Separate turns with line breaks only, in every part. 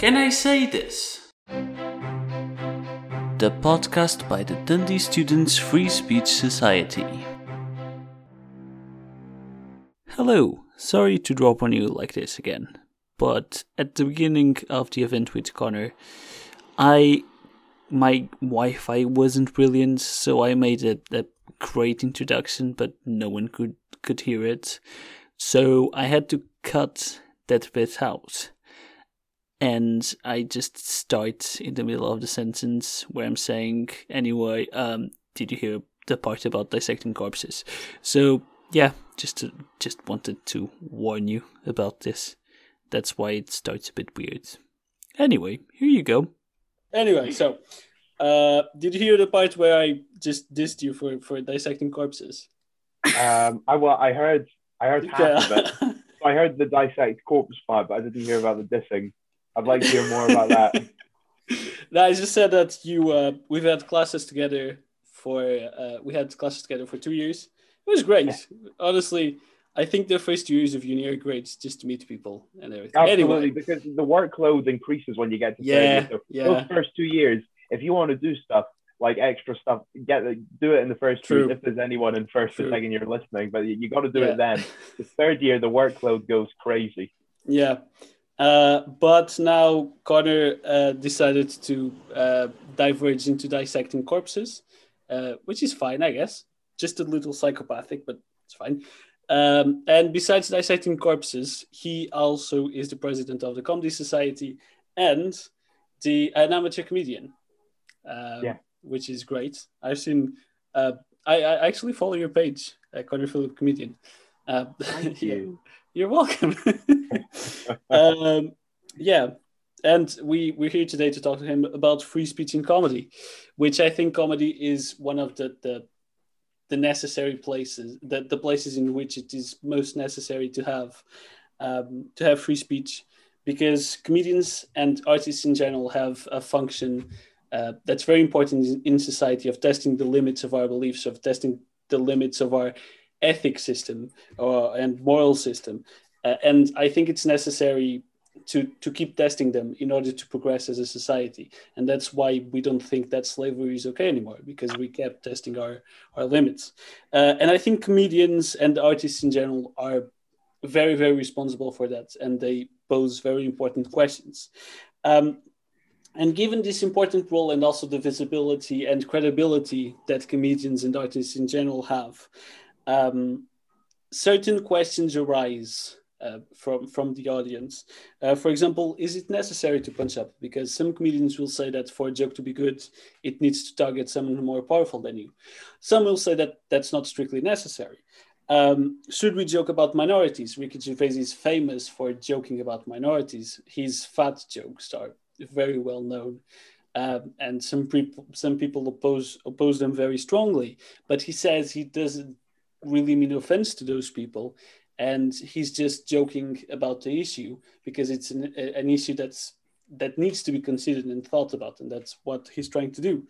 Can I say this? The podcast by the Dundee Students Free Speech Society. Hello, sorry to drop on you like this again, but at the beginning of the event with Connor, I my Wi-Fi wasn't brilliant, so I made a, a great introduction, but no one could could hear it. So I had to cut that bit out. And I just start in the middle of the sentence where I'm saying, anyway, um, did you hear the part about dissecting corpses? So yeah, just to, just wanted to warn you about this. That's why it starts a bit weird. Anyway, here you go.
Anyway, so uh, did you hear the part where I just dissed you for for dissecting corpses?
Um, I well, I heard, I heard half of it. I heard the dissect corpse part, but I didn't hear about the dissing. I'd like to hear more about that.
no, I just said that you uh, we've had classes together for uh, we had classes together for two years. It was great, honestly. I think the first two years of uni are great just to meet people and everything.
Absolutely,
Anyway,
because the workload increases when you get to
Yeah,
third year. So
yeah.
Those first two years, if you want to do stuff like extra stuff, get do it in the first two.
True.
years If there's anyone in first
True.
or second year listening, but you, you got to do
Yeah.
it then. The third year, the workload goes crazy.
yeah. Uh, but now Connor uh, decided to uh, diverge into dissecting corpses, uh, which is fine, I guess. Just a little psychopathic, but it's fine. Um, and besides dissecting corpses, he also is the president of the Comedy Society and the an amateur comedian, um,
Yeah.
which is great. I've seen. Uh, I, I actually follow your page, uh, Connor Phillip Comedian. Uh,
Thank you.
You're welcome. um, yeah, and we we're here today to talk to him about free speech in comedy, which I think comedy is one of the the, the necessary places, the, the places in which it is most necessary to have um, to have free speech, because comedians and artists in general have a function uh, that's very important in society of testing the limits of our beliefs, of testing the limits of our ethic system or and moral system. Uh, and i think it's necessary to to keep testing them in order to progress as a society. And that's why we don't think that slavery is okay anymore because we kept testing our our limits. Uh, and i think comedians and artists in general are very very responsible for that and they pose very important questions. Um, and given this important role and also the visibility and credibility that comedians and artists in general have um, certain questions arise uh, from from the audience. Uh, for example, is it necessary to punch up? Because some comedians will say that for a joke to be good, it needs to target someone more powerful than you. Some will say that that's not strictly necessary. Um, should we joke about minorities? Ricky Gervais is famous for joking about minorities. His fat jokes are very well known. Um, and some people some people oppose oppose them very strongly. But he says he doesn't really mean offense to those people. And he's just joking about the issue because it's an, an issue that's that needs to be considered and thought about and that's what he's trying to do.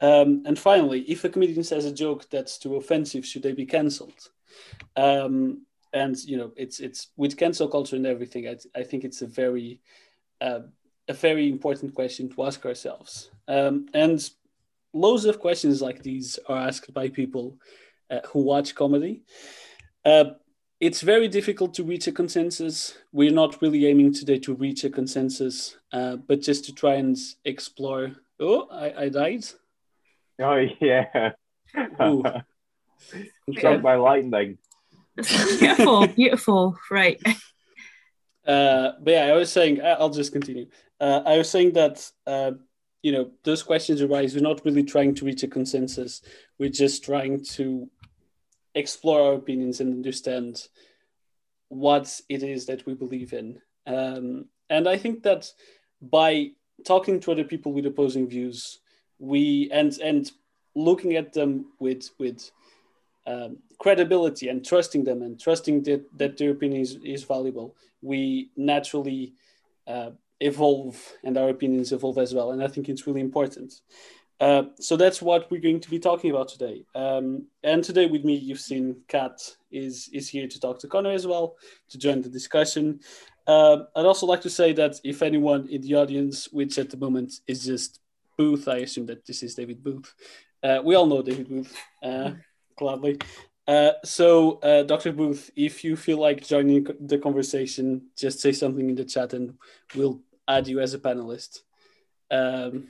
Um, and finally if a comedian says a joke that's too offensive should they be cancelled? Um, and you know it's it's with cancel culture and everything i, I think it's a very uh, a very important question to ask ourselves. Um, and loads of questions like these are asked by people uh, who watch comedy. Uh, it's very difficult to reach a consensus. We're not really aiming today to reach a consensus, uh, but just to try and explore. Oh, I, I died.
Oh yeah.
Ooh.
Struck by lightning.
beautiful, beautiful. Right.
Uh, but yeah, I was saying, I- I'll just continue. Uh, I was saying that, uh, you know, those questions arise. We're not really trying to reach a consensus. We're just trying to explore our opinions and understand what it is that we believe in. Um, and I think that by talking to other people with opposing views, we and and looking at them with with um, credibility and trusting them and trusting that, that their opinion is, is valuable, we naturally uh, evolve and our opinions evolve as well. And I think it's really important. Uh, so that's what we're going to be talking about today. Um, and today with me, you've seen Kat is, is here to talk to Connor as well, to join the discussion. Um, I'd also like to say that if anyone in the audience, which at the moment is just Booth, I assume that this is David Booth. Uh, we all know David Booth, uh, gladly. Uh, so, uh, Dr. Booth, if you feel like joining the conversation, just say something in the chat and we'll add you as a panelist. Um,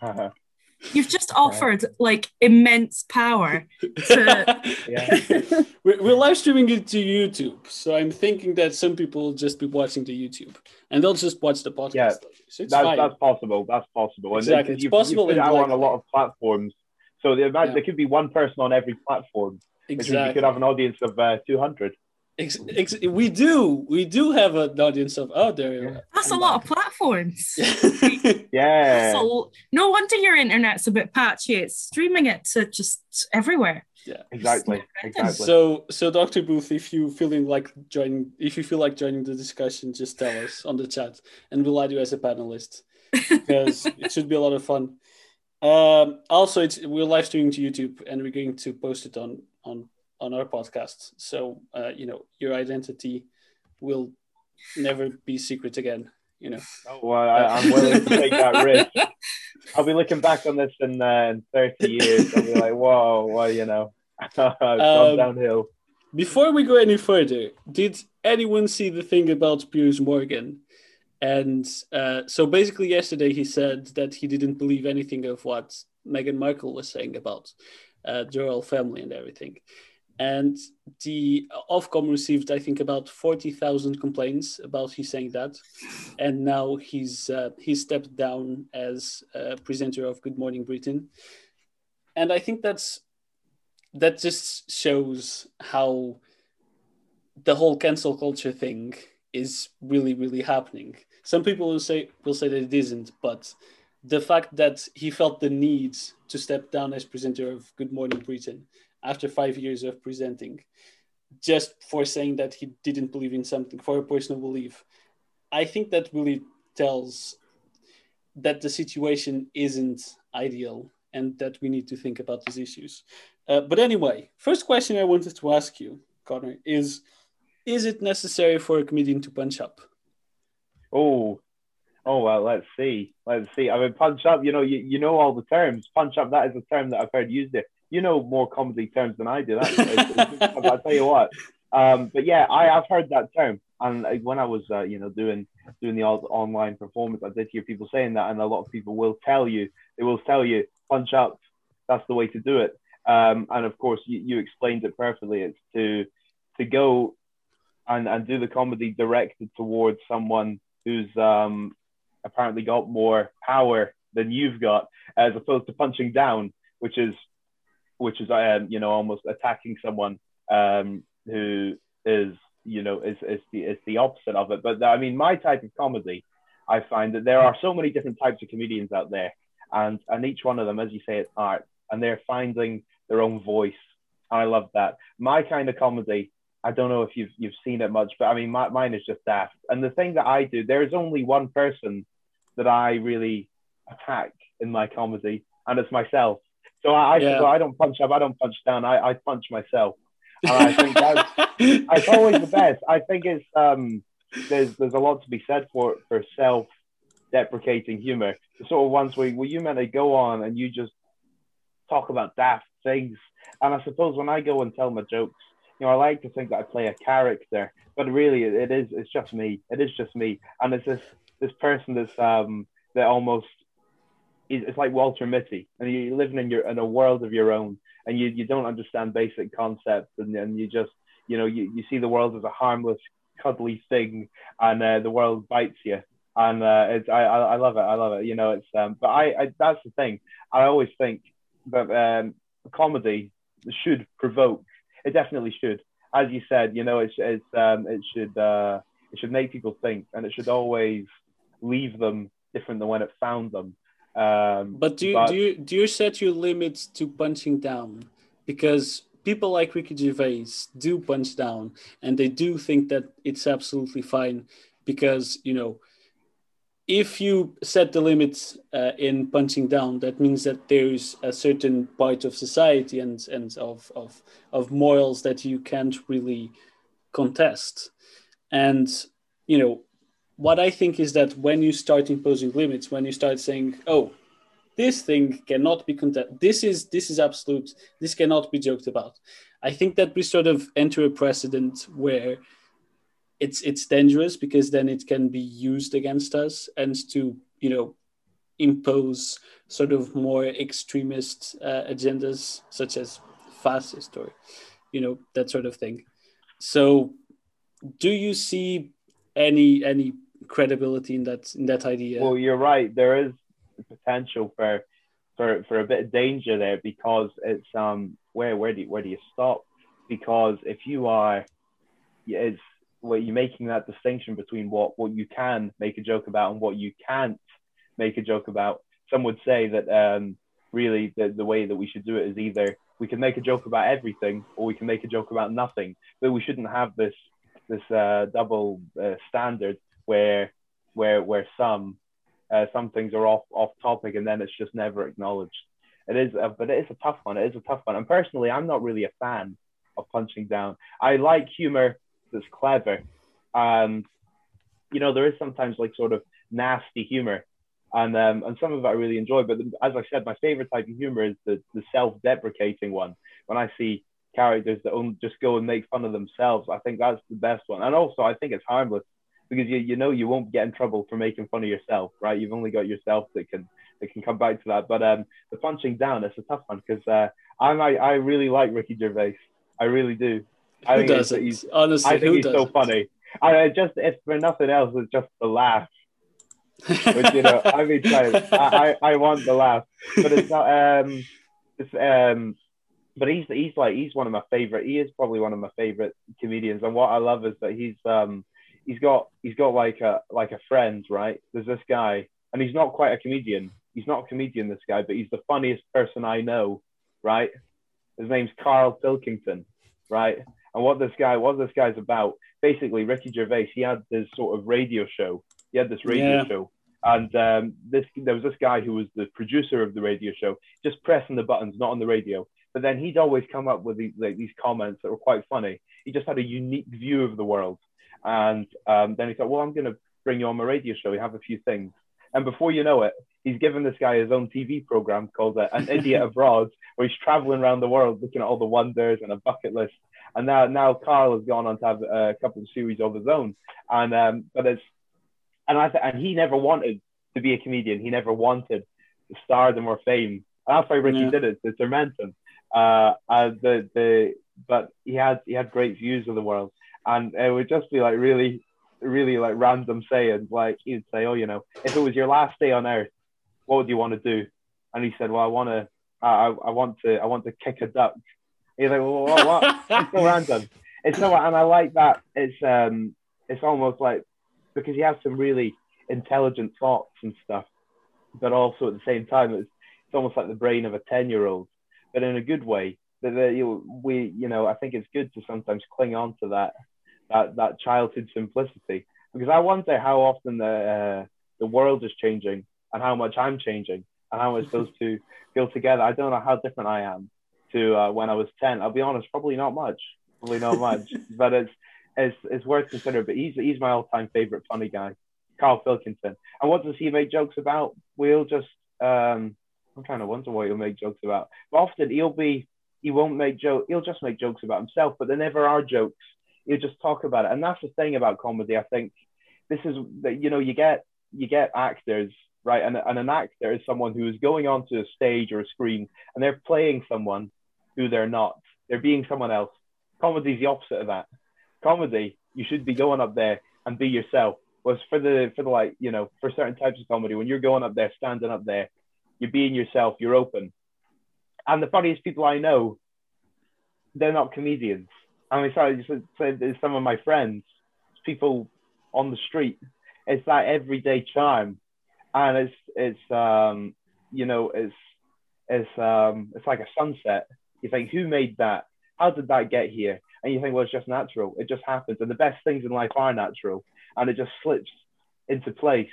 Uh-huh.
You've just offered like immense power to
Yeah.
we're, we're live streaming it to YouTube, so I'm thinking that some people will just be watching the YouTube and they'll just watch the podcast.
Yeah,
so it's
That's, that's possible. That's possible. And
Exactly.
it-
It's
you've,
possible
You've put it
and
out on a lot of platforms. So the,
Yeah.
there could be one person on every platform. Which means you could have an audience of uh, 200.
Ex- ex- we do. We do have an audience of. Oh, there. you are.
that's a
I'm
lot of platforms.
Yeah.
So no wonder your internet's a bit patchy. It's streaming it to just everywhere.
Yeah, exactly. Exactly.
so, so Dr. Booth, if you feeling like joining, if you feel like joining the discussion, just tell us on the chat, and we'll add you as a panelist because it should be a lot of fun. Um, also, it's we're live streaming to YouTube, and we're going to post it on on on our podcast. So, uh, you know, your identity will never be secret again. You know.
Oh, well, I, I'm willing to take that risk. I'll be looking back on this in, uh, in 30 years. I'll be like, whoa, well, you know,
Um,
downhill.
Before we go any further, did anyone see the thing about Piers Morgan? And uh, so basically, yesterday he said that he didn't believe anything of what Meghan Markle was saying about uh, the royal family and everything. And the Ofcom received, I think, about forty thousand complaints about he saying that, and now he's uh, he stepped down as uh, presenter of Good Morning Britain, and I think that's that just shows how the whole cancel culture thing is really really happening. Some people will say will say that it isn't but the fact that he felt the need to step down as presenter of good morning britain after five years of presenting just for saying that he didn't believe in something for a personal belief i think that really tells that the situation isn't ideal and that we need to think about these issues uh, but anyway, first question I wanted to ask you, Connor, is is it necessary for a comedian to punch up?
Oh, oh well. Let's see. Let's see. I mean, punch up. You know, you, you know all the terms. Punch up. That is a term that I've heard used there. You know more comedy terms than I do. I'll tell you what. Um, but yeah, I have heard that term, and when I was, uh, you know, doing doing the online performance, I did hear people saying that, and a lot of people will tell you, they will tell you, punch up. That's the way to do it. Um, and of course, you, you explained it perfectly. It's to to go and, and do the comedy directed towards someone who's um, apparently got more power than you've got, as opposed to punching down, which is which is um, you know almost attacking someone um, who is you know is, is the is the opposite of it. But I mean, my type of comedy, I find that there are so many different types of comedians out there, and and each one of them, as you say, it's art, and they're finding their own voice. I love that. My kind of comedy, I don't know if you've you've seen it much, but I mean, my, mine is just daft. And the thing that I do, there is only one person that I really attack in my comedy, and it's myself. So I, I,
Yeah.
so I don't punch up, I don't punch down, I, I punch myself. And I think that's it's always the best. I think it's um, there's there's a lot to be said for for self deprecating humor. The sort of ones where, where you meant to go on and you just talk about daft things. And I suppose when I go and tell my jokes, you know, I like to think that I play a character, but really it, it is it's just me. It is just me. And it's this this person that's um that almost it's like Walter Mitty, and you're living in your in a world of your own, and you, you don't understand basic concepts, and, and you just you know you, you see the world as a harmless, cuddly thing, and uh, the world bites you, and uh, it's I, I love it, I love it. You know, it's um, but I, I that's the thing. I always think that um, comedy should provoke. It definitely should. As you said, you know, it's it's um, it should uh, it should make people think, and it should always leave them different than when it found them. Um,
But do you, do you do you set your limits to punching down? Because people like Ricky Gervais do punch down, and they do think that it's absolutely fine. Because you know, if you set the limits uh, in punching down, that means that there's a certain part of society and and of of of morals that you can't really contest. And you know, what I think is that when you start imposing limits, when you start saying, "Oh, this thing cannot be contested. This is this is absolute. This cannot be joked about." I think that we sort of enter a precedent where it's it's dangerous because then it can be used against us and to you know impose sort of more extremist uh, agendas such as fascist or you know that sort of thing so do you see any any credibility in that in that idea.
Well you're right. There is potential for for for a bit of danger there because it's um where where do you, where do you stop? Because if you are it's where you're making that distinction between what what you can make a joke about and what you can't make a joke about. Some would say that um, really the, the way that we should do it is either we can make a joke about everything or we can make a joke about nothing, but we shouldn't have this this uh, double uh, standard where where where some uh, some things are off off topic and then it's just never acknowledged. It is, a, but it is a tough one. It is a tough one. And personally, I'm not really a fan of punching down. I like humor that's clever. And you know, there is sometimes like sort of nasty humor, and um, and some of it I really enjoy. But as I said, my favorite type of humor is the the self-deprecating one. When I see characters that just go and make fun of themselves, I think that's the best one. And also, I think it's harmless because you you know you won't get in trouble for making fun of yourself, right? You've only got yourself that can that can come back to that. But um, the punching down, it's a tough one because uh, I I really like Ricky Gervais. I really do.
I who doesn't? He's, Honestly,
I think he's doesn't? so funny. I just if for nothing else, it's just the laugh. Which you know, I mean, I, I, I want the laugh, but it's not. Um, it's um, but he's he's like he's one of my favorite. He is probably one of my favorite comedians, and what I love is that he's um he's got he's got like a like a friend, right? There's this guy, and he's not quite a comedian. He's not a comedian, this guy, but he's the funniest person I know, right? His name's Carl Pilkington, right? And what this guy, what this guy's about, basically, Ricky Gervais, he had this sort of radio show. He had this radio yeah. show, and um, this there was this guy who was the producer of the radio show, just pressing the buttons, not on the radio. But then he'd always come up with these like these comments that were quite funny. He just had a unique view of the world, and um, then he thought, well, I'm going to bring you on my radio show. We have a few things, and before you know it, he's given this guy his own TV program called uh, An Idiot Abroad, where he's traveling around the world looking at all the wonders and a bucket list and now now Carl has gone on to have a couple of series of his own, and um, but it's and I th- and he never wanted to be a comedian. He never wanted the stardom or fame. And that's why Ricky yeah. did it to torment him. Uh, uh, the the but he had he had great views of the world, and it would just be like really really like random sayings. Like he'd say, "Oh, you know, if it was your last day on earth, what would you want to do?" And he said, "Well, I want to." I, I want to I want to kick a duck you're like, well, what? what? it's so random. It's so, and I like that. It's um, it's almost like because he has some really intelligent thoughts and stuff, but also at the same time, it's it's almost like the brain of a ten year old, but in a good way. That you we, you know, I think it's good to sometimes cling on to that that that childhood simplicity because I wonder how often the uh, the world is changing and how much I'm changing and how much those two go together. I don't know how different I am to uh, when I was 10. I'll be honest, probably not much. Probably not much, but it's, it's, it's worth considering. But he's, he's my all time favorite funny guy, Carl Pilkington. And what does he make jokes about? We'll just, um, I'm trying to wonder what he'll make jokes about. But often he'll be, he won't make joke. he'll just make jokes about himself, but there never are jokes. He'll just talk about it. And that's the thing about comedy. I think this is that, you know, you get, you get actors right? And, and an actor is someone who is going onto a stage or a screen and they're playing someone who they're not. They're being someone else. Comedy is the opposite of that. Comedy, you should be going up there and be yourself. Was for the for the like you know for certain types of comedy when you're going up there, standing up there, you're being yourself. You're open. And the funniest people I know, they're not comedians. I mean, sorry, just some of my friends, people on the street. It's that everyday charm, and it's it's um you know it's it's um it's like a sunset you think, who made that? How did that get here? And you think, well, it's just natural. It just happens. And the best things in life are natural. And it just slips into place.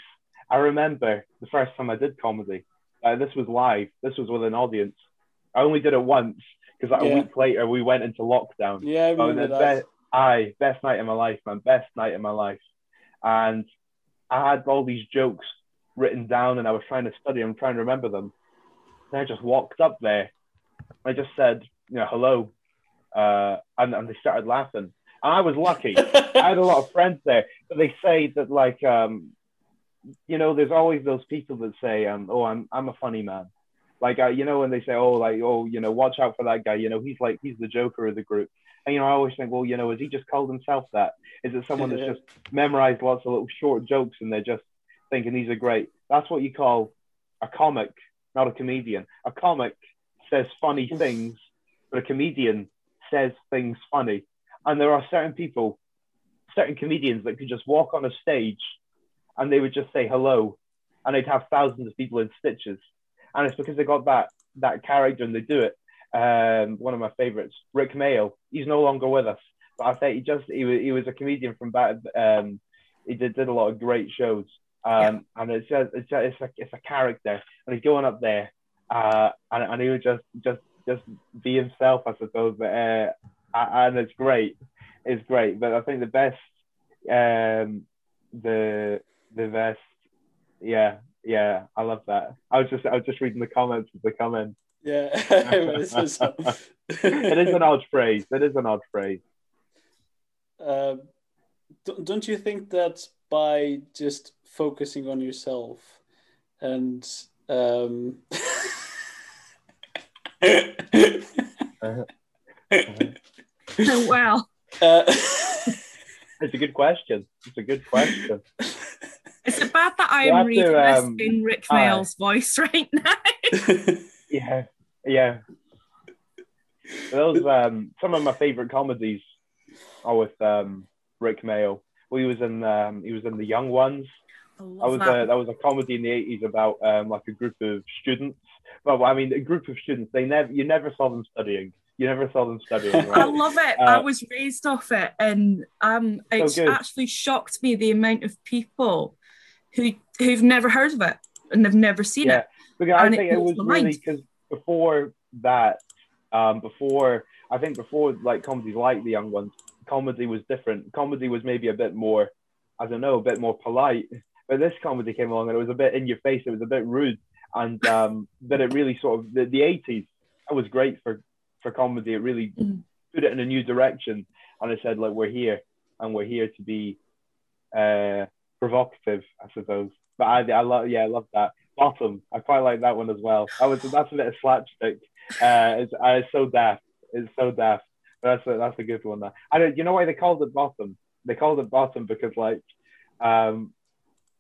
I remember the first time I did comedy. Uh, this was live. This was with an audience. I only did it once because like yeah. a week later we went into lockdown.
Yeah, I remember that.
Aye, best night of my life, man. Best night of my life. And I had all these jokes written down and I was trying to study them, trying to remember them. And I just walked up there. I just said, you know, hello. Uh, and, and they started laughing. And I was lucky. I had a lot of friends there, but they say that like, um, you know, there's always those people that say, um, oh, I'm, I'm a funny man. Like, uh, you know, when they say, oh, like, oh, you know, watch out for that guy. You know, he's like, he's the joker of the group. And, you know, I always think, well, you know, has he just called himself that? Is it someone that's just memorized lots of little short jokes and they're just thinking these are great? That's what you call a comic, not a comedian. A comic says funny things, but a comedian says things funny. And there are certain people, certain comedians that could just walk on a stage and they would just say hello and they'd have thousands of people in stitches. And it's because they got that that character and they do it. Um, one of my favorites, Rik Mayall. He's no longer with us, but I think he just he was, he was a comedian from back. Um, he did, did a lot of great shows. Um, yeah. and it's just, it's just, it's a it's a character, and he's going up there, uh, and, and he would just just just be himself, I suppose. But uh, and it's great, it's great. But I think the best, um, the the best, yeah, yeah, I love that. I was just I was just reading the comments of the comment.
Yeah,
it is an odd phrase. It is an odd phrase.
Uh, don't you think that by just focusing on yourself and um...
oh, wow.
Uh, it's a good question. It's a good question.
Is it bad that I am reading to, um, this in Rik Mayall's uh, voice right now?
yeah, yeah. Those um, some of my favorite comedies are with um, Rik Mayall. Well, he was in um, he was in The Young Ones. That was that. a that was a comedy in the eighties about um, like a group of students. Well, I mean, a group of students. They never you never saw them studying. You never saw them studying. Right? I
love it. Uh, I was raised off it, and um, it so actually shocked me the amount of people who who've never heard of it and they've never seen yeah. it.
Because I think it, it was really because before that, um, before I think before like comedies like the young ones, comedy was different. Comedy was maybe a bit more, I don't know, a bit more polite. But this comedy came along and it was a bit in your face. It was a bit rude, and um, but it really sort of the, 80s. That was great for for comedy. It really mm. put it in a new direction, and it said like we're here and we're here to be uh, provocative, I suppose. But I, I love, yeah, I love that. Bottom, I quite like that one as well. I was that's a bit of slapstick. Uh, it's, uh, it's so daft. It's so daft. But that's a, that's a good one. There. I don't. You know why they called it bottom? They called it bottom because like, um,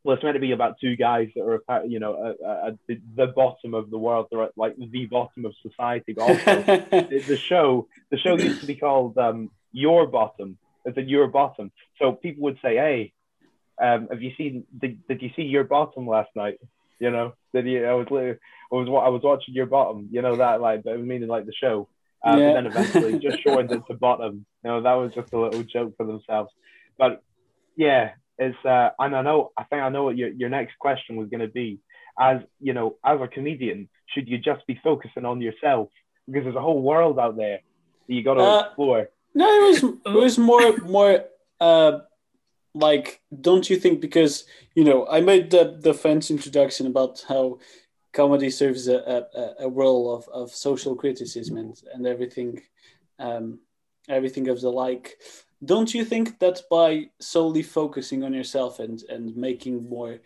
well, it's meant to be about two guys that are, you know, at, the, the bottom of the world. They're at like the bottom of society. But also, the, the, show, the show used to be called um, Your Bottom. It's a Your Bottom. So people would say, "Hey, um, have you seen? Did, did you see your bottom last night? You know, did you? I was I was I was watching your bottom. You know that like, but meaning like the show. Um, yeah. And then eventually just shortened it to bottom. You know, that was just a little joke for themselves. But yeah, it's uh, and I know I think I know what your your next question was going to be. As you know, as a comedian, should you just be focusing on yourself because there's a whole world out there that you got to uh, explore?
No, it was it was more more. Uh, like don't you think because you know i made the the fence introduction about how comedy serves a, a, a role of, of social criticism and, and everything um, everything of the like. Don't you think that by solely focusing on yourself and and making more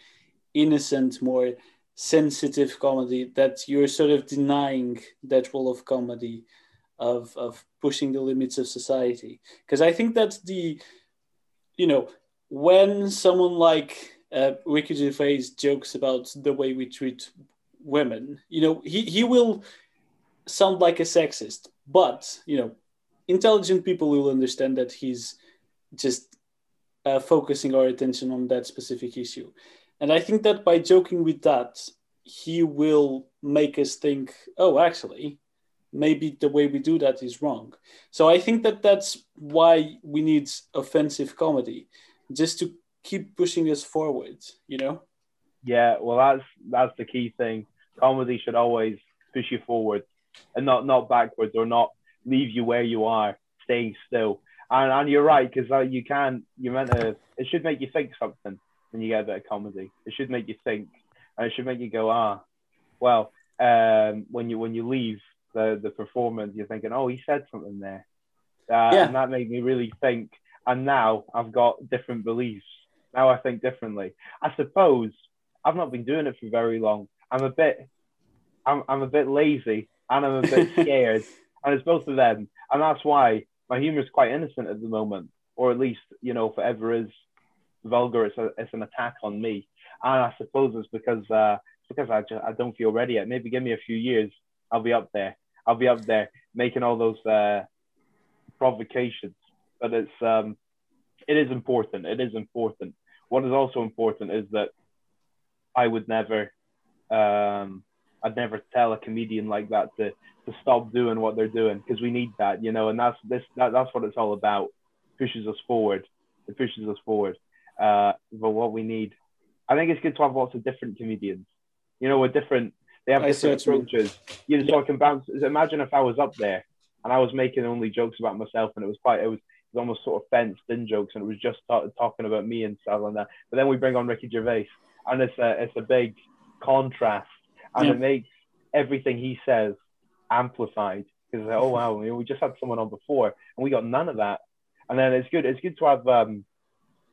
innocent more sensitive comedy that you're sort of denying that role of comedy of of pushing the limits of society? Because i think that the you know when someone like uh, Ricky Gervais jokes about the way we treat women, you know, he, he will sound like a sexist, but, you know, intelligent people will understand that he's just uh, focusing our attention on that specific issue. And I think that by joking with that, he will make us think, oh, actually, maybe the way we do that is wrong. So I think that that's why we need offensive comedy just to keep pushing us forward, you know?
Yeah, well that's that's the key thing. Comedy should always push you forward and not not backwards or not leave you where you are, staying still. And, and you're right because uh, you can you meant to. It should make you think something when you get a bit of comedy. It should make you think, and it should make you go, ah, well. Um, when you when you leave the the performance, you're thinking, oh, he said something there, uh, yeah. and that made me really think. And now I've got different beliefs. Now I think differently. I suppose I've not been doing it for very long. I'm a bit, I'm I'm a bit lazy and I'm a bit scared, and it's both of them, and that's why my humor is quite innocent at the moment, or at least you know, if it ever is vulgar, it's a, it's an attack on me, and I suppose it's because uh, because I just I don't feel ready yet. Maybe give me a few years, I'll be up there. I'll be up there making all those uh, provocations. But it's um, it is important. It is important. What is also important is that I would never um, I'd never tell a comedian like that to to stop doing what they're doing because we need that, you know, and that's this that, that's what it's all about. It pushes us forward. It pushes us forward. Uh, but what we need, I think it's good to have lots of different comedians. You know, with different they have different approaches. You know, so I can bounce. Imagine if I was up there and I was making only jokes about myself, and it was quite it was, was almost sort of fenced in jokes, and it was just talking about me and stuff like that. But then we bring on Ricky Gervais, and it's a it's a big contrast and yeah. it makes everything he says amplified because oh wow we just had someone on before and we got none of that and then it's good it's good to have um,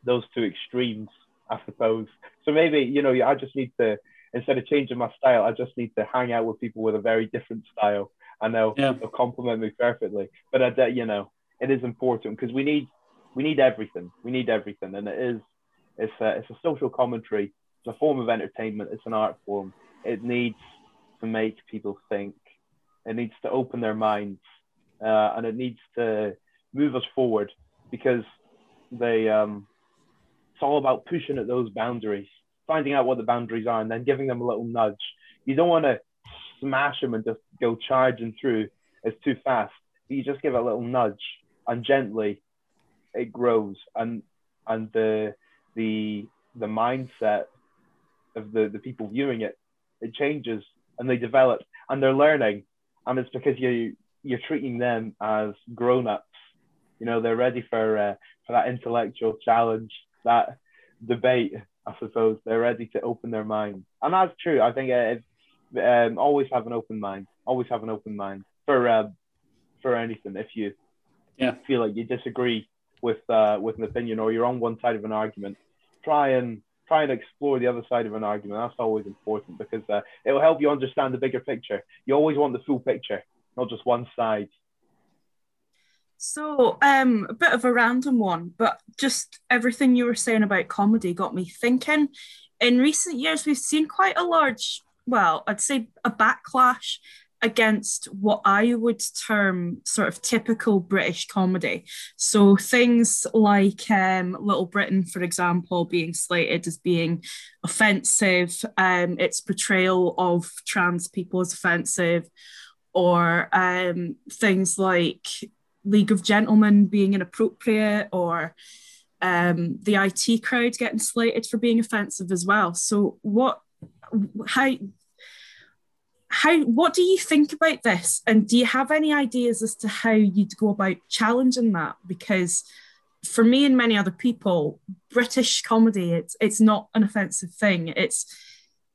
those two extremes I suppose so maybe you know I just need to instead of changing my style I just need to hang out with people with a very different style and they'll, yeah. they'll complement me perfectly but I, don't, you know it is important because we need we need everything we need everything and it is it's a, it's a social commentary it's a form of entertainment it's an art form it needs to make people think. It needs to open their minds, uh, and it needs to move us forward because they. Um, it's all about pushing at those boundaries, finding out what the boundaries are, and then giving them a little nudge. You don't want to smash them and just go charging through. It's too fast. You just give a little nudge, and gently, it grows, and and the the the mindset of the the people viewing it it changes and they develop and they're learning and it's because you you're treating them as grown-ups. You know they're ready for uh, for that intellectual challenge that debate i suppose. They're ready to open their mind. And that's true. I think uh, um, always have an open mind always have an open mind for uh, for anything. If you yeah. feel like you disagree with uh, with an opinion or you're on one side of an argument try and try and explore the other side of an argument. That's always important because uh, it will help you understand the bigger picture. You always want the full picture, not just one side.
So, um, a bit of a random one, but just everything you were saying about comedy got me thinking. In recent years, we've seen quite a large, well, I'd say a backlash against what I would term sort of typical British comedy. So things like um, Little Britain, for example, being slated as being offensive, um, its portrayal of trans people as offensive, or um, things like League of Gentlemen being inappropriate, or um, the IT crowd getting slated for being offensive as well. So what? How how what do you think about this? And do you have any ideas as to how you'd go about challenging that? Because for me and many other people british comedy it's it's not an offensive thing. It's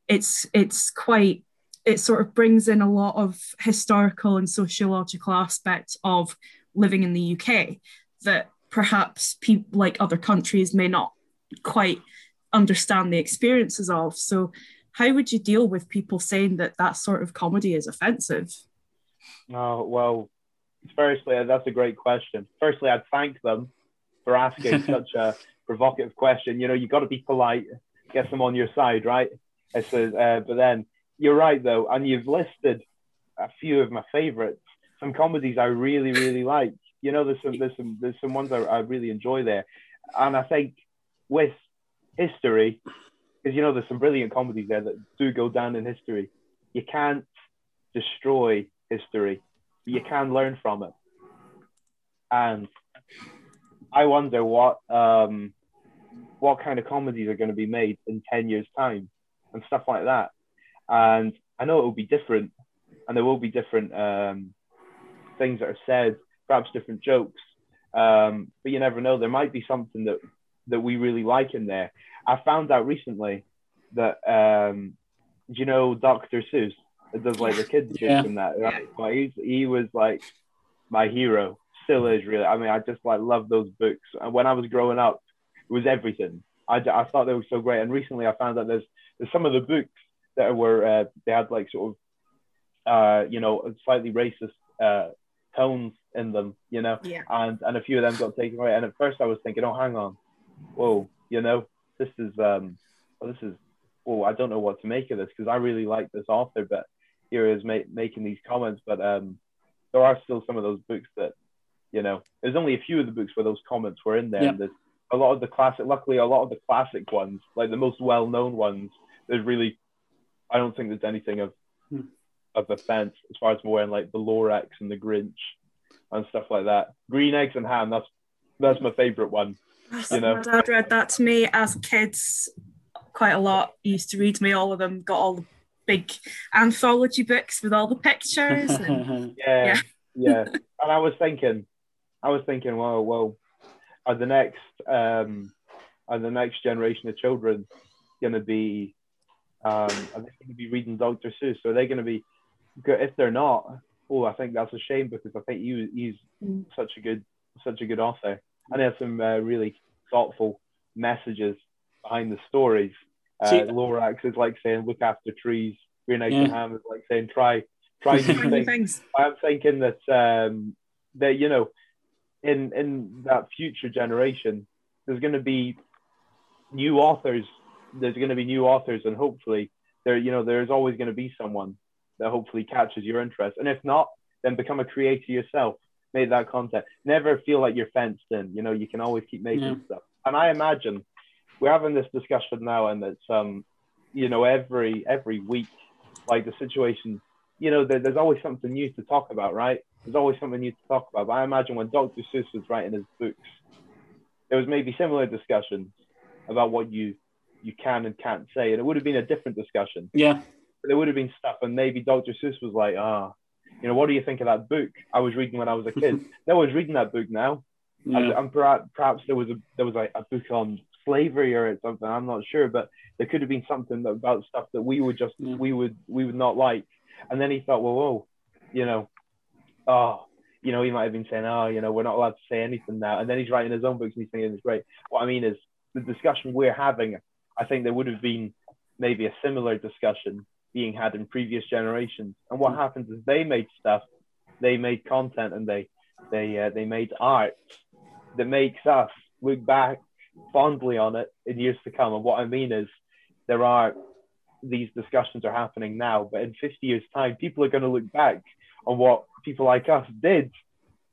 it's it's quite it sort of brings in a lot of historical and sociological aspects of living in the UK that perhaps people like other countries may not quite understand the experiences of. So how would you deal with people saying that that sort of comedy is offensive?
Oh, well, firstly, that's a great question. Firstly, I'd thank them for asking such a provocative question. You know, you've got to be polite, get them on your side, right? It's a, uh, but then you're right, though, and you've listed a few of my favorites. Some comedies I really, really like. You know, there's some, there's some, there's some ones I, I really enjoy there, and I think with history, because you know there's some brilliant comedies there that do go down in history. You can't destroy history, but you can learn from it. And I wonder what um, what kind of comedies are going to be made in ten years' time and stuff like that. And I know it will be different, and there will be different um, things that are said, perhaps different jokes. Um, but you never know. There might be something that that we really like in there. I found out recently that um, do you know Dr. Seuss? It does like the kids
Yeah.
and that. Right? He's, he was like my hero. Still is really. I mean, I just like love those books. And when I was growing up, it was everything. I, I thought they were so great. And recently, I found that there's there's some of the books that were uh, they had like sort of uh, you know slightly racist uh, tones in them. You know,
Yeah.
and and a few of them got taken away. And at first, I was thinking, oh, hang on, whoa, you know, this is um, well, this is, oh, I don't know what to make of this because I really like this author, but here he is ma- making these comments. But um, there are still some of those books that, you know, there's only a few of the books where those comments were in there. And there's a lot of the classic, luckily, a lot of the classic ones, like the most well-known ones, there's really, I don't think there's anything of
Hmm.
of offense as far as more in like the Lorax and the Grinch and stuff like that. Green eggs and ham. That's that's my favorite one. You know.
My dad read that to me as kids quite a lot. He used to read me all of them, got all the big anthology books with all the pictures. And
Yeah,
Yeah.
yeah. And I was thinking, I was thinking, well, well, are the next, um, are the next generation of children going to be, um, are they going to be reading Dr. Seuss? Are they going to be, if they're not, oh, I think that's a shame because I think he, he's
Mm.
such a good, such a good author, and has some uh, really thoughtful messages behind the stories. Uh,
See-
Lorax is like saying, look after trees. Green Eggs
Yeah.
and Ham is like saying, try, try new things.
things.
I'm thinking that um, that you know, in in that future generation, there's going to be new authors. There's going to be new authors, and hopefully, there you know, there's always going to be someone that hopefully catches your interest. And if not, then become a creator yourself. Make that content. Never feel like you're fenced in. You know, you can always keep making
Yeah.
stuff. And I imagine we're having this discussion now, and it's um, you know, every every week, like the situation you know, there, there's always something new to talk about, right? There's always something new to talk about. But I imagine when Dr. Seuss was writing his books, there was maybe similar discussions about what you you can and can't say, and it would have been a different discussion.
yeah,
There would have been stuff, and maybe Dr. Seuss was like, ah, you know, what do you think of that book I was reading when I was a kid? no one's reading that book now. And,
yeah.
and perhaps, perhaps there was a there was like a book on slavery or something. I'm not sure, but there could have been something about stuff that we would just
Yeah.
we would we would not like. And then he thought, well, whoa, you know, oh, you know, he might have been saying, oh, you know, we're not allowed to say anything now. And then he's writing his own books and he's thinking it's great. What I mean is the discussion we're having. I think there would have been maybe a similar discussion being had in previous generations. And what happens is they made stuff, they made content, and they they uh, they made art that makes us look back fondly on it in years to come. And what I mean is, there are these discussions are happening now, but in 50 years' time, people are going to look back on what people like us did,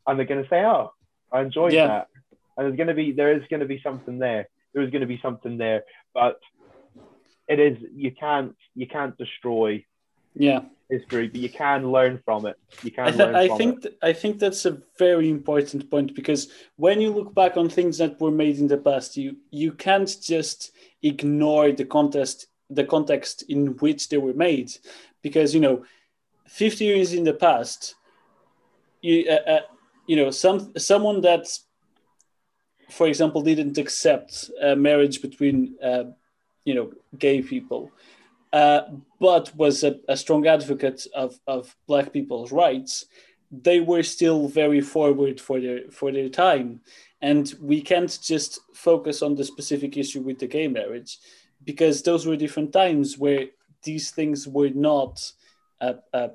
and they're going to say, "Oh, I enjoyed
Yeah.
that." And there's going to be there is going to be something there. There is going to be something there, but it is you can't you can't destroy
yeah.
history, but you can learn from it. You can
I, th- I think th- I think that's a very important point because when you look back on things that were made in the past, you you can't just ignore the context the context in which they were made, because you know, fifty years in the past, you uh, uh, you know some someone that, for example, didn't accept uh, marriage between uh, you know gay people. Uh, but was a, a strong advocate of, of black people's rights, they were still very forward for their for their time, and we can't just focus on the specific issue with the gay marriage, because those were different times where these things were not uh, uh,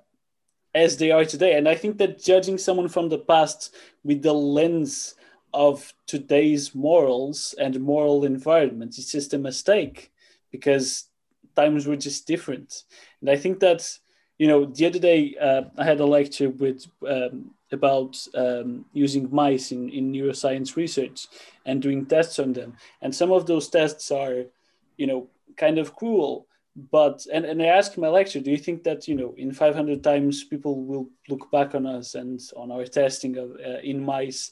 as they are today. And I think that judging someone from the past with the lens of today's morals and moral environment is just a mistake because times were just different. And I think that, you know, the other day uh, I had a lecture with um, about um, using mice in, in neuroscience research and doing tests on them. And some of those tests are, you know, kind of cruel. But and, and I asked my lecturer, do you think that you know in 500 times people will look back on us and on our testing of uh, in mice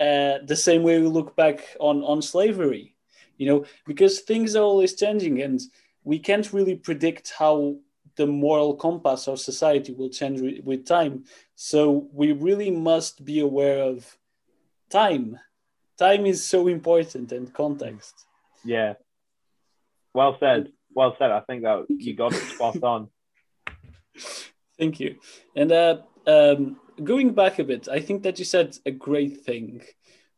uh, the same way we look back on on slavery, you know, because things are always changing and we can't really predict how the moral compass of society will change with time. So we really must be aware of time. Time is so important and context.
Yeah. Well said. Well said. I think that you got it spot on.
Thank you. And uh, um, going back a bit, I think that you said a great thing,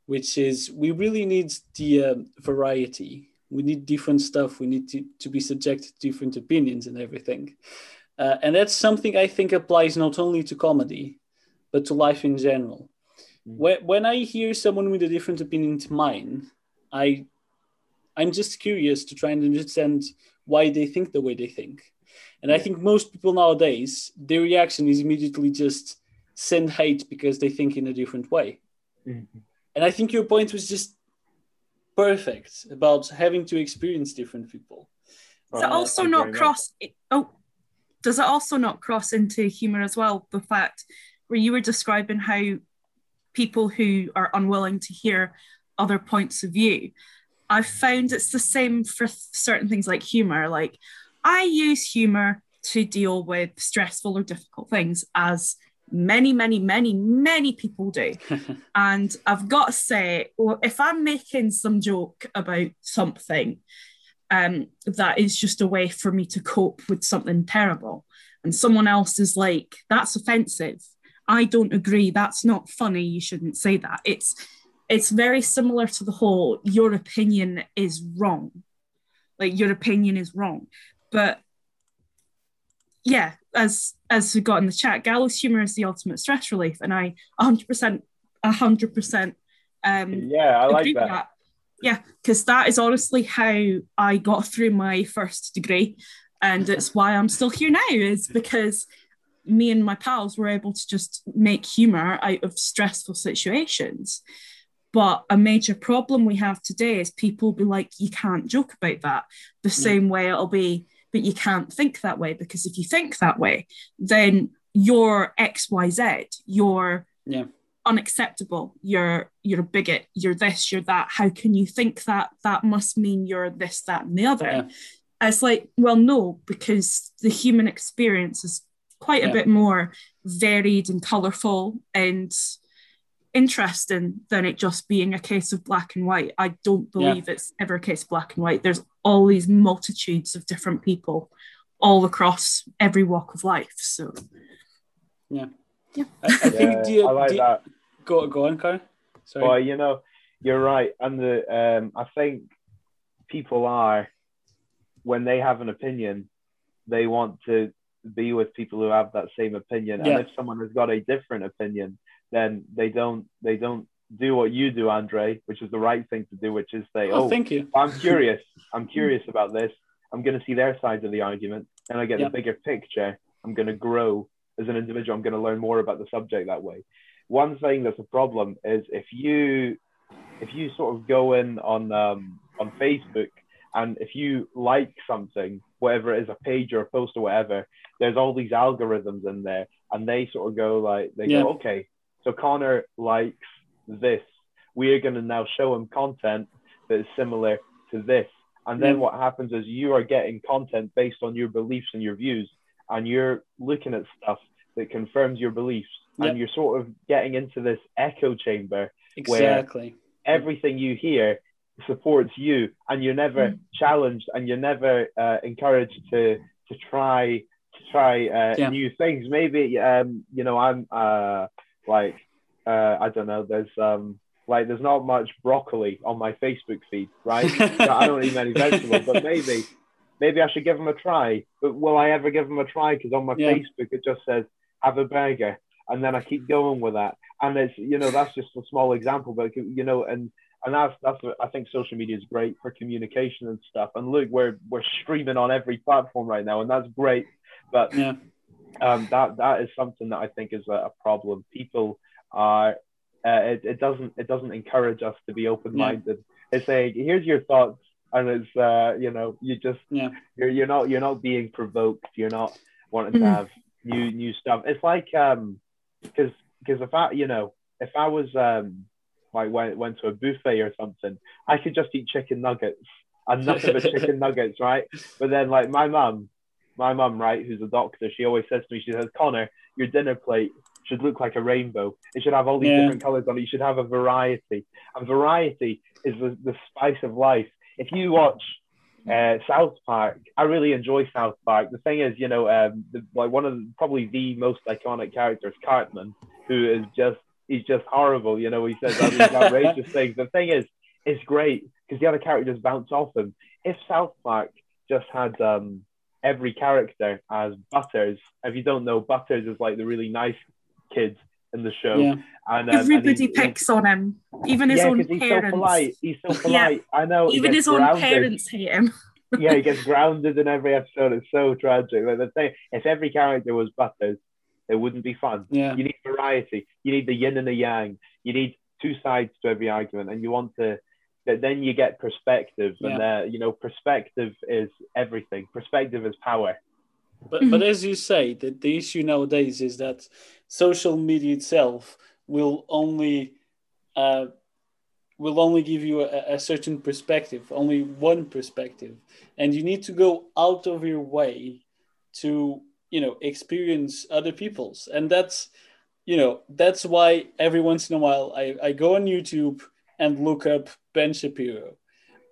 which is we really need the uh, variety. We need different stuff. We need to, to be subjected to different opinions and everything. Uh, and that's something I think applies not only to comedy, but to life in general. Mm. When, when I hear someone with a different opinion to mine, I, I'm just curious to try and understand why they think the way they think. And I think most people nowadays, their reaction is immediately just send hate because they think in a different way. Mm-hmm. And I think your point was just perfect about having to experience different people.
Does it also not cross? Oh, does it also not cross into humor as well? The fact where you were describing how people who are unwilling to hear other points of view, I've found it's the same for certain things like humor. Like I use humor to deal with stressful or difficult things as many, many, many, many people do. and I've got to say, well, if I'm making some joke about something um, that is just a way for me to cope with something terrible, and someone else is like, that's offensive. I don't agree. That's not funny. You shouldn't say that. It's it's very similar to the whole your opinion is wrong. Like your opinion is wrong. But yeah, as as we got in the chat, gallows humor is the ultimate stress relief, and I 100 percent 100 percent um
yeah I like that. that.
Yeah, because that is honestly how I got through my first degree, and it's why I'm still here now. Is because me and my pals were able to just make humor out of stressful situations. But a major problem we have today is people be like, you can't joke about that. The same way it'll be but you can't think that way because if you think that way, then you're XYZ, you're
yeah.
unacceptable, you're you're a bigot, you're this, you're that. How can you think that? That must mean you're this, that, and the other. Yeah. It's like, well, no, because the human experience is quite a bit more varied and colourful and interesting than it just being a case of black and white. I don't believe yeah. it's ever a case of black and white. There's all these multitudes of different people all across every walk of life. So,
yeah.
Yeah.
I, I think
yeah, the, I like
the,
that.
Go, go on, Karen. Sorry.
Well, you know, you're right. And the, um, I think people are, when they have an opinion, they want to be with people who have that same opinion. Yeah. And if someone has got a different opinion, then they don't they don't do what you do, Andre, which is the right thing to do, which is say,
"Oh, oh thank you.
I'm curious. I'm curious about this. I'm going to see their sides of the argument, and I get the bigger picture. I'm going to grow as an individual. I'm going to learn more about the subject that way." One thing that's a problem is if you if you sort of go in on um, on Facebook and if you like something, whatever it is, a page or a post or whatever, there's all these algorithms in there, and they sort of go like they yeah. go, okay, so Connor likes this. We are going to now show him content that is similar to this. And then what happens is you are getting content based on your beliefs and your views, and you're looking at stuff that confirms your beliefs, yep. and you're sort of getting into this echo chamber
exactly.
where everything you hear supports you, and you're never mm. challenged, and you're never uh, encouraged to to try to try uh, yeah. new things. Maybe um, you know I'm uh, like uh, I don't know. There's um like there's not much broccoli on my Facebook feed, right? I don't eat many vegetables, but maybe maybe I should give them a try. But will I ever give them a try? Because on my yeah. Facebook it just says have a burger, and then I keep going with that. And it's you know that's just a small example, but you know and and that's that's what I think social media is great for communication and stuff. And look, we're we're streaming on every platform right now, and that's great. But
yeah.
Um, that that is something that I think is a, a problem. People are uh, it, it doesn't it doesn't encourage us to be open minded. Yeah. It's saying here's your thoughts, and it's uh, you know you just
yeah.
you're you're not you're not being provoked. You're not wanting mm-hmm. to have new new stuff. It's like um because because if I you know if I was um like went went to a buffet or something, I could just eat chicken nuggets and nothing but chicken nuggets, right? But then like my mum, my mum, right, who's a doctor, she always says to me, she says, Connor, your dinner plate should look like a rainbow. It should have all these
Yeah.
different colors on it. You should have a variety, and variety is the, the spice of life. If you watch uh, South Park, I really enjoy South Park. The thing is, you know, um, the, like one of the, probably the most iconic characters, Cartman, who is just he's just horrible. You know, he says all these outrageous things. The thing is, it's great because the other characters bounce off him. If South Park just had um, every character as Butters, if you don't know, Butters is like the really nice kid in the show,
Yeah.
and, um,
Everybody
he- he-
picks on him, even his
yeah,
own
he's
parents.
so polite. He's so polite. I know.
Even his own
grounded.
parents hate him.
yeah, he gets grounded in every episode. It's so tragic. Like the thing, if every character was Butters, it wouldn't be fun.
Yeah.
You need variety. You need the yin and the yang. You need two sides to every argument, and you want to. That then you get perspective, and uh, you know, perspective is everything. Perspective is power.
But but as you say, the, the issue nowadays is that social media itself will only uh, will only give you a, a certain perspective, only one perspective, and you need to go out of your way to you know experience other people's, and that's you know that's why every once in a while I, I go on YouTube and look up Ben Shapiro.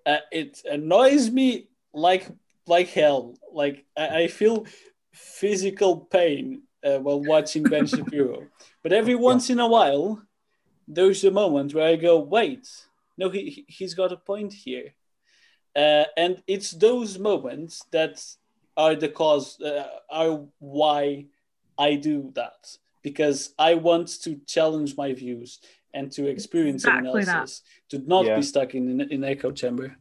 Uh, it annoys me like like hell. Like I, I feel physical pain uh, while watching Ben Shapiro. But every once in a while, there's a moment where I go, wait, no, he he- he's got a point here, uh, and it's those moments that are the cause, uh, are why I do that because I want to challenge my views and to experience
Exactly
someone
that.
else's, to not
Yeah.
be stuck in in, in echo chamber.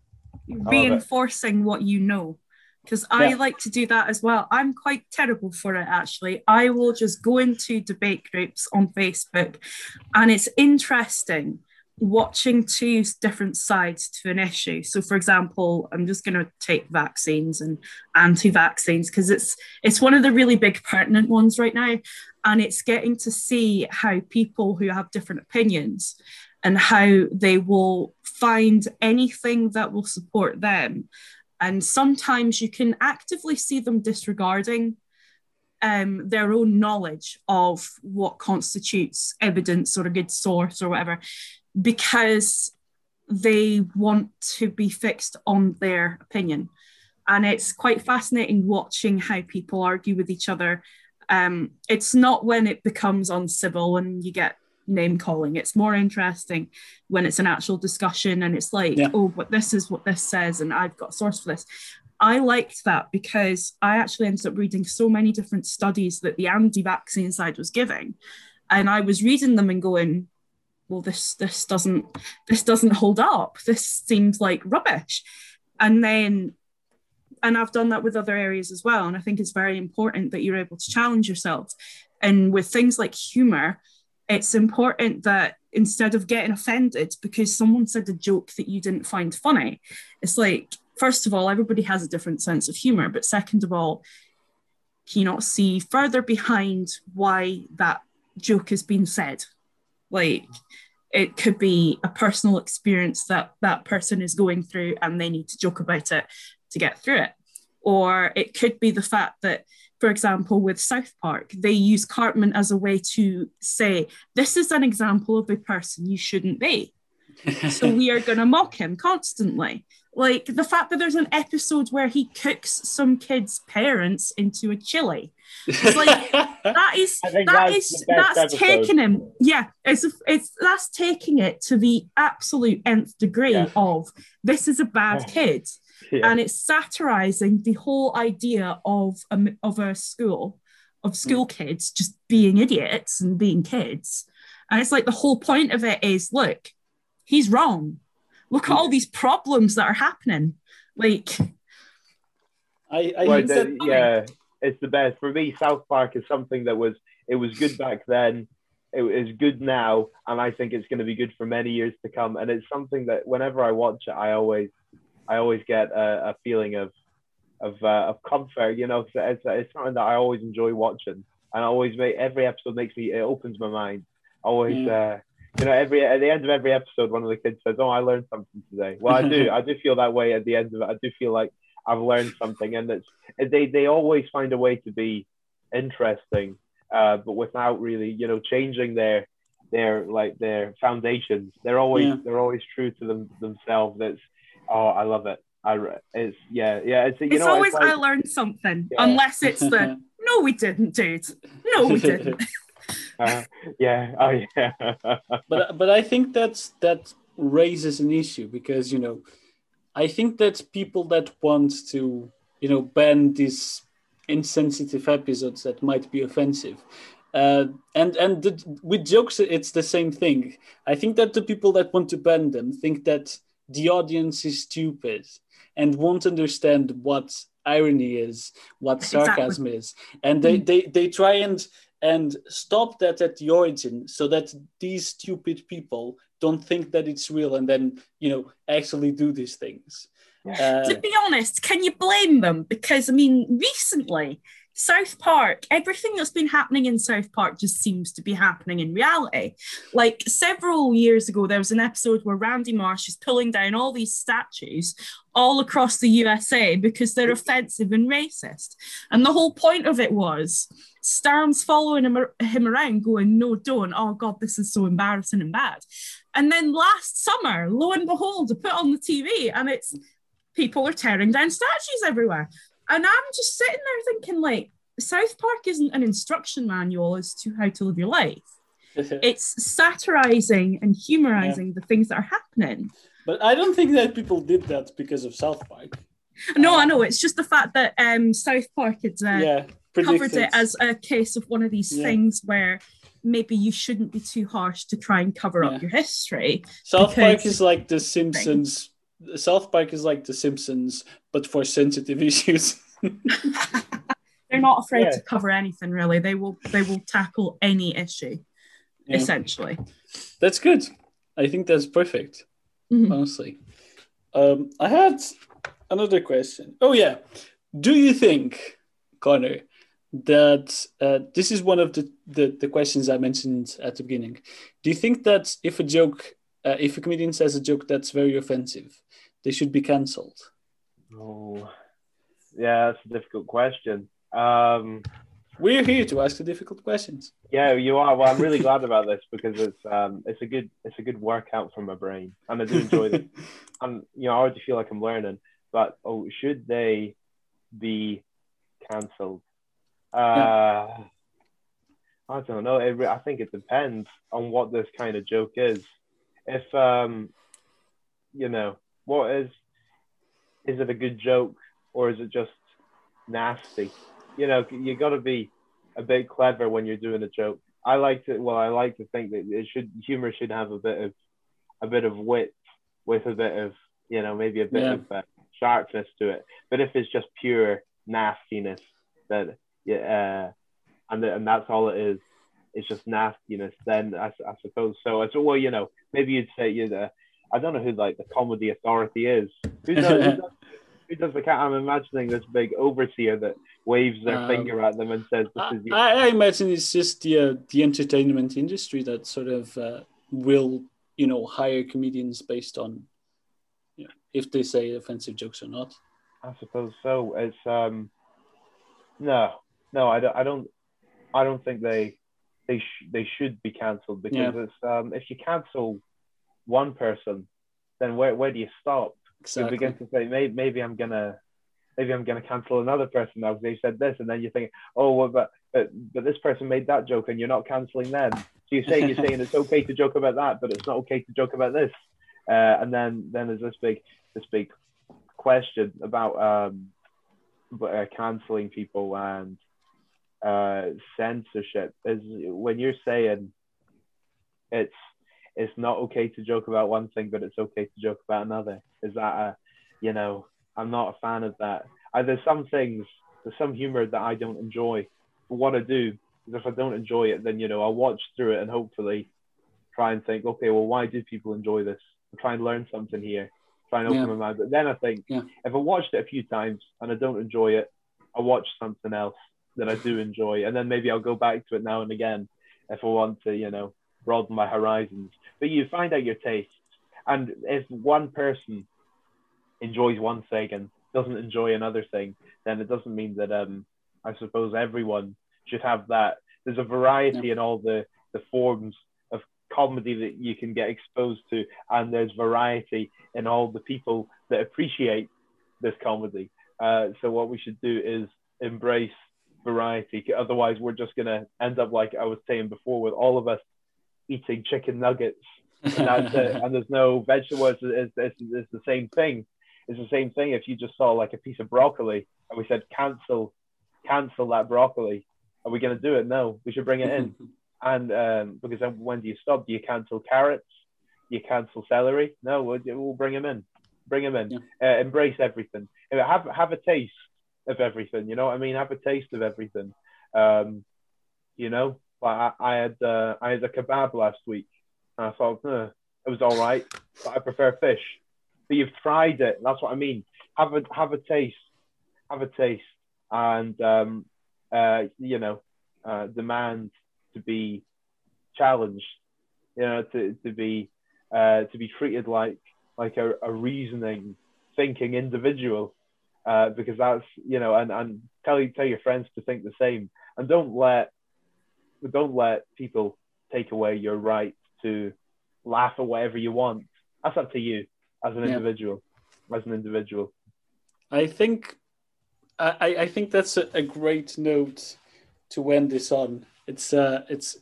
reinforcing what you know because I
Yeah.
like to do that as well. I'm quite terrible for it actually. I will just go into debate groups on Facebook and it's interesting watching two different sides to an issue. So for example, I'm just going to take vaccines and anti-vaccines because it's it's one of the really big pertinent ones right now and it's getting to see how people who have different opinions and how they will find anything that will support them. And sometimes you can actively see them disregarding um, their own knowledge of what constitutes evidence or a good source or whatever, because they want to be fixed on their opinion. And it's quite fascinating watching how people argue with each other. Um, it's not when it becomes uncivil and you get name calling. It's more interesting when it's an actual discussion and it's like,
Yeah.
oh, but this is what this says, and I've got a source for this. I liked that because I actually ended up reading so many different studies that the anti-vaccine side was giving, and I was reading them and going, well, this this doesn't this doesn't hold up. This seems like rubbish, and then. And I've done that with other areas as well. And I think it's very important that you're able to challenge yourself. And with things like humor, it's important that instead of getting offended because someone said a joke that you didn't find funny, it's like, first of all, everybody has a different sense of humor. But second of all, can you not see further behind why that joke has been said? Like, it could be a personal experience that that person is going through and they need to joke about it to get through it. Or it could be the fact that for example, with South Park, they use Cartman as a way to say, this is an example of a person you shouldn't be. So we are going to mock him constantly. Like the fact that there's an episode where he cooks some kid's parents into a chili. It's like that is that
that's
is that's
episode.
taking him. Yeah, it's it's that's taking it to the absolute nth degree
Yeah.
of this is a bad
Yeah.
kid
Yeah.
and it's satirizing the whole idea of a, of a school of hmm. school kids just being idiots and being kids and it's like the whole point of it is look he's wrong look at all hmm. these problems that are happening like
I, I
Well, the- yeah, it's the best for me. South Park is something that was it was good back then. It is good now, and I think it's going to be good for many years to come. And it's something that whenever I watch it, I always, I always get a, a feeling of, of, uh, of comfort. You know, 'cause it's, it's something that I always enjoy watching, and I always make every episode makes me it opens my mind. Always, uh, you know, every at the end of every episode, one of the kids says, "Oh, I learned something today." Well, I do. I do feel that way at the end of it. I do feel like I've learned something, and it's they they always find a way to be interesting. uh, but without really, you know, changing their their like their foundations. They're always
Yeah.
they're always true to them themselves. It's oh, I love it. I re- it's yeah yeah. It's you
it's
know
always
it's
I
like,
learned something,
Yeah.
unless it's the no, we didn't, dude. No, we didn't.
uh, yeah oh yeah
but but I think that's that raises an issue because you know I think that people that want to you know ban these insensitive episodes that might be offensive uh, and and the, with jokes it's the same thing I think that the people that want to ban them think that the audience is stupid and won't understand what irony is what
Exactly.
sarcasm is and they, they they try and and stop that at the origin so that these stupid people don't think that it's real and then you know actually do these things uh,
to be honest, can you blame them? Because I mean, recently, South Park, everything that's been happening in South Park just seems to be happening in reality. Like several years ago, there was an episode where Randy Marsh is pulling down all these statues all across the USA because they're offensive and racist. And the whole point of it was Stan's following him, him around, going, No, don't. Oh, God, this is so embarrassing and bad. And then last summer, lo and behold, I put on the TV and it's people are tearing down statues everywhere. And I'm just sitting there thinking, like, South Park isn't an instruction manual as to how to live your life. It's satirizing and humorizing the things that are happening.
but i don't think that people did that because of south park
No, I know. It's just the fact that um, South Park had uh,
yeah
covered it as a case of one of these
Yeah.
things where maybe you shouldn't be too harsh to try and cover
Yeah.
up your history.
south park is like the simpsons south park is like the simpsons but for sensitive issues
They're not afraid
Yeah.
to cover anything really. They will they will tackle any issue
Yeah.
essentially.
that's good i think that's perfect
Mhm.
honestly um i had another question oh yeah do you think connor that uh, this is one of the, the the questions i mentioned at the beginning do you think that if a joke uh, if a comedian says a joke that's very offensive they should be cancelled
oh yeah that's a difficult question um
we're here to ask the difficult questions
Yeah, you are. Well, I'm really glad about this because it's um, it's a good it's a good workout for my brain, and I do enjoy it. And you know, I already feel like I'm learning. But oh, should they be cancelled? Uh, I don't know. It, I think it depends on what this kind of joke is. If um, you know, what is is it a good joke or is it just nasty? You know, you got to be a bit clever when you're doing a joke. I like to well, I like to think that it should humor should have a bit of a bit of wit with a bit of you know maybe a bit
Yeah.
of uh, sharpness to it. But if it's just pure nastiness, that yeah, uh, and and that's all it is, it's just nastiness. Then I, I suppose so. It's well, you know, maybe you'd say you know, I don't know who like the comedy authority is. Who does, who does, who does the cat? I'm imagining this big overseer that waves their
Um,
finger at them and says, "This
I,
is your."
I I imagine it's just the uh, the entertainment industry that sort of uh, will you know hire comedians based on you know, if they say offensive jokes or not.
I suppose so. It's um, no, no, I don't, I don't, I don't think they, they, sh- they should be cancelled because
Yeah.
it's um, if you cancel one person, then where, where do you stop? You begin to say, maybe, maybe I'm gonna, maybe I'm gonna cancel another person now because they said this, and then you think, oh, well, but, but, but this person made that joke, and you're not cancelling them. So you say you're saying it's okay to joke about that, but it's not okay to joke about this. Uh, and then, then there's this big, this big question about um, uh, canceling people and uh, censorship. Is when you're saying it's it's not okay to joke about one thing, but it's okay to joke about another. Is that a, you know, I'm not a fan of that. Uh, there's some things, there's some humor that I don't enjoy. But what I do is if I don't enjoy it, then you know I'll watch through it and hopefully try and think, okay, well, why do people enjoy this? And try and learn something here. Try and open
Yeah.
my mind. But then I think
Yeah.
if I watched it a few times and I don't enjoy it, I'll watch something else that I do enjoy, and then maybe I'll go back to it now and again if I want to, you know, broaden my horizons. But you find out your tastes, and if one person enjoys one thing and doesn't enjoy another thing, then it doesn't mean that um I suppose everyone should have that there's a variety in all the the forms of comedy that you can get exposed to, and there's variety in all the people that appreciate this comedy. Uh, so what we should do is embrace variety. Otherwise, we're just gonna end up like I was saying before, with all of us eating chicken nuggets, and. And there's no vegetables. It's, it's, it's the same thing. It's the same thing if you just saw like a piece of broccoli and we said cancel, cancel that broccoli. Are we going to do it? No, we should bring it in. and um, because then when do you stop? Do you cancel carrots? Do you cancel celery? No, we'll, we'll bring them in. Bring them in. Yeah. Uh, embrace everything. Have have a taste of everything. You know what I mean? Have a taste of everything. Um, you know, I, I had uh, I had a kebab last week, and I thought eh, it was all right, but I prefer fish. But you've tried it. That's what I mean. Have a have a taste, have a taste, and um, uh, you know, uh, demand to be challenged. You know, to to be uh, to be treated like like a, a reasoning, thinking individual uh, because that's you know, and and tell tell your friends to think the same, and don't let don't let people take away your right to laugh at whatever you want. That's up to you as an yeah. individual. As an individual,
I think I, I think that's a, a great note to end this on. It's uh it's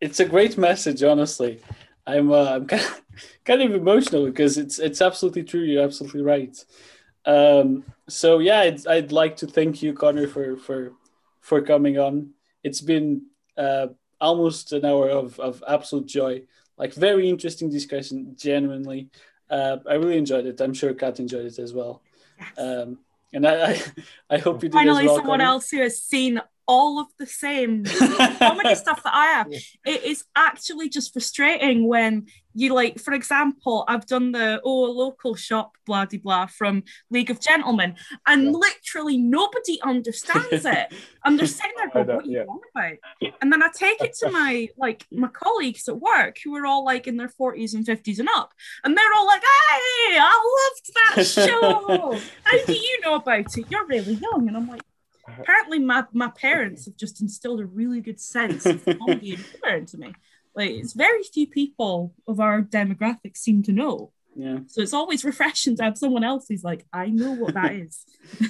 it's a great message, honestly. I'm uh, I'm kind of, kind of emotional because it's it's absolutely true. You're absolutely right. Um, so yeah, I'd, I'd like to thank you, Connor, for for for coming on. It's been uh, almost an hour of, of absolute joy. Like very interesting discussion, genuinely. Uh, I really enjoyed it. I'm sure Kat enjoyed it as well. Um, and I, I, I hope you did
finally
well, Finally,
someone
Connor.
else who has seen all of the same comedy stuff that I have. It is actually just frustrating when you like, for example, I've done the oh local shop blah blah blah from League of Gentlemen, and yeah. literally nobody understands it. and they're sitting there going, "What are you yeah. on about?" And then I take it to my like my colleagues at work who are all like in their forties and fifties and up, and they're all like, "Hey, I loved that show. How do you know about it? You're really young." And I'm like, apparently my, my parents have just instilled a really good sense of comedy and humor into me. Like it's very few people of our demographic seem to know.
Yeah.
So it's always refreshing to have someone else who's like, I know what that is.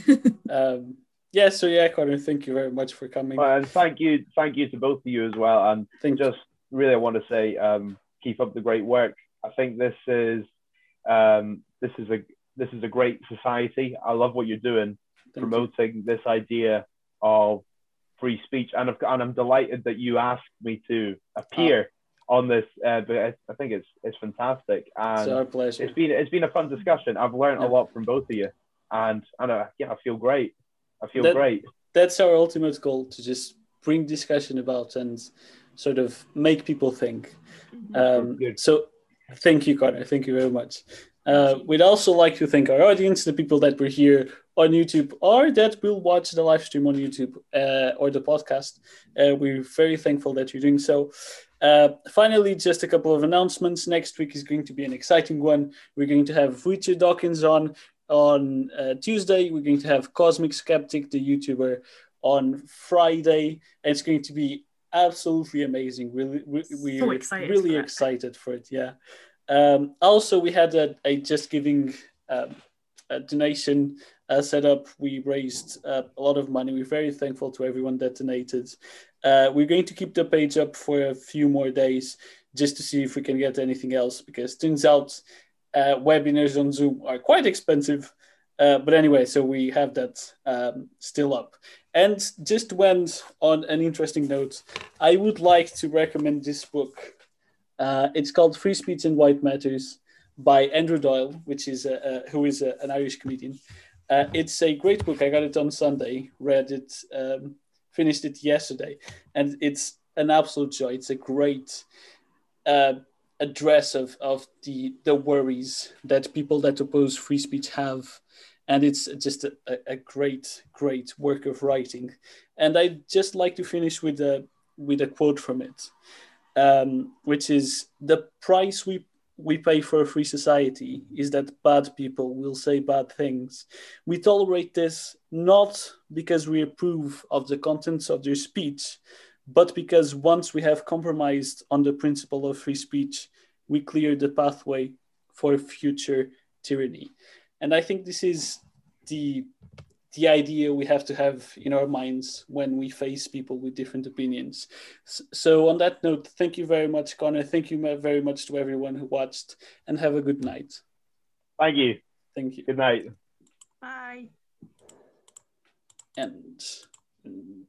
um, yeah. So yeah, Connor, thank you very much for coming.
Well, and thank you, thank you to both of you as well. And think just really, I want to say, um, keep up the great work. I think this is, um, this is a this is a great society. I love what you're doing. Thank promoting you. this idea of free speech, and, and I'm delighted that you asked me to appear oh. on this. Uh, but I think it's it's fantastic, and
it's our pleasure.
It's been it's been a fun discussion. I've learned yeah. a lot from both of you, and I know yeah, I feel great. I feel that, great.
That's our ultimate goal to just bring discussion about and sort of make people think. Um, so, thank you, Connor. Thank you very much. Uh, we'd also like to thank our audience, the people that were here on YouTube or that will watch the live stream on YouTube uh, or the podcast. Uh, we're very thankful that you're doing so. Uh, finally, just a couple of announcements. Next week is going to be an exciting one. We're going to have Richard Dawkins on on uh, Tuesday. We're going to have Cosmic Skeptic, the YouTuber, on Friday. And it's going to be absolutely amazing. Really, we, we're so excited really for excited for it. Yeah. Um, also, we had a, a just giving um, a donation uh, set up. We raised uh, a lot of money. We're very thankful to everyone that donated. Uh, we're going to keep the page up for a few more days just to see if we can get anything else because turns out uh, webinars on Zoom are quite expensive. Uh, but anyway, so we have that um, still up. And just went on an interesting note, I would like to recommend this book. Uh, it's called Free Speech and Why It Matters by Andrew Doyle, which is a, a, who is a, an Irish comedian. Uh, it's a great book. I got it on Sunday, read it, um, finished it yesterday, and it's an absolute joy. It's a great uh, address of, of the, the worries that people that oppose free speech have. And it's just a, a great, great work of writing. And I'd just like to finish with a, with a quote from it, um, which is The price we we pay for a free society is that bad people will say bad things. We tolerate this not because we approve of the contents of their speech, but because once we have compromised on the principle of free speech, we clear the pathway for future tyranny. And I think this is the the idea we have to have in our minds when we face people with different opinions. So, on that note, thank you very much, Connor. Thank you very much to everyone who watched, and have a good night.
Thank you.
Thank you.
Good night.
Bye.
And. Mm,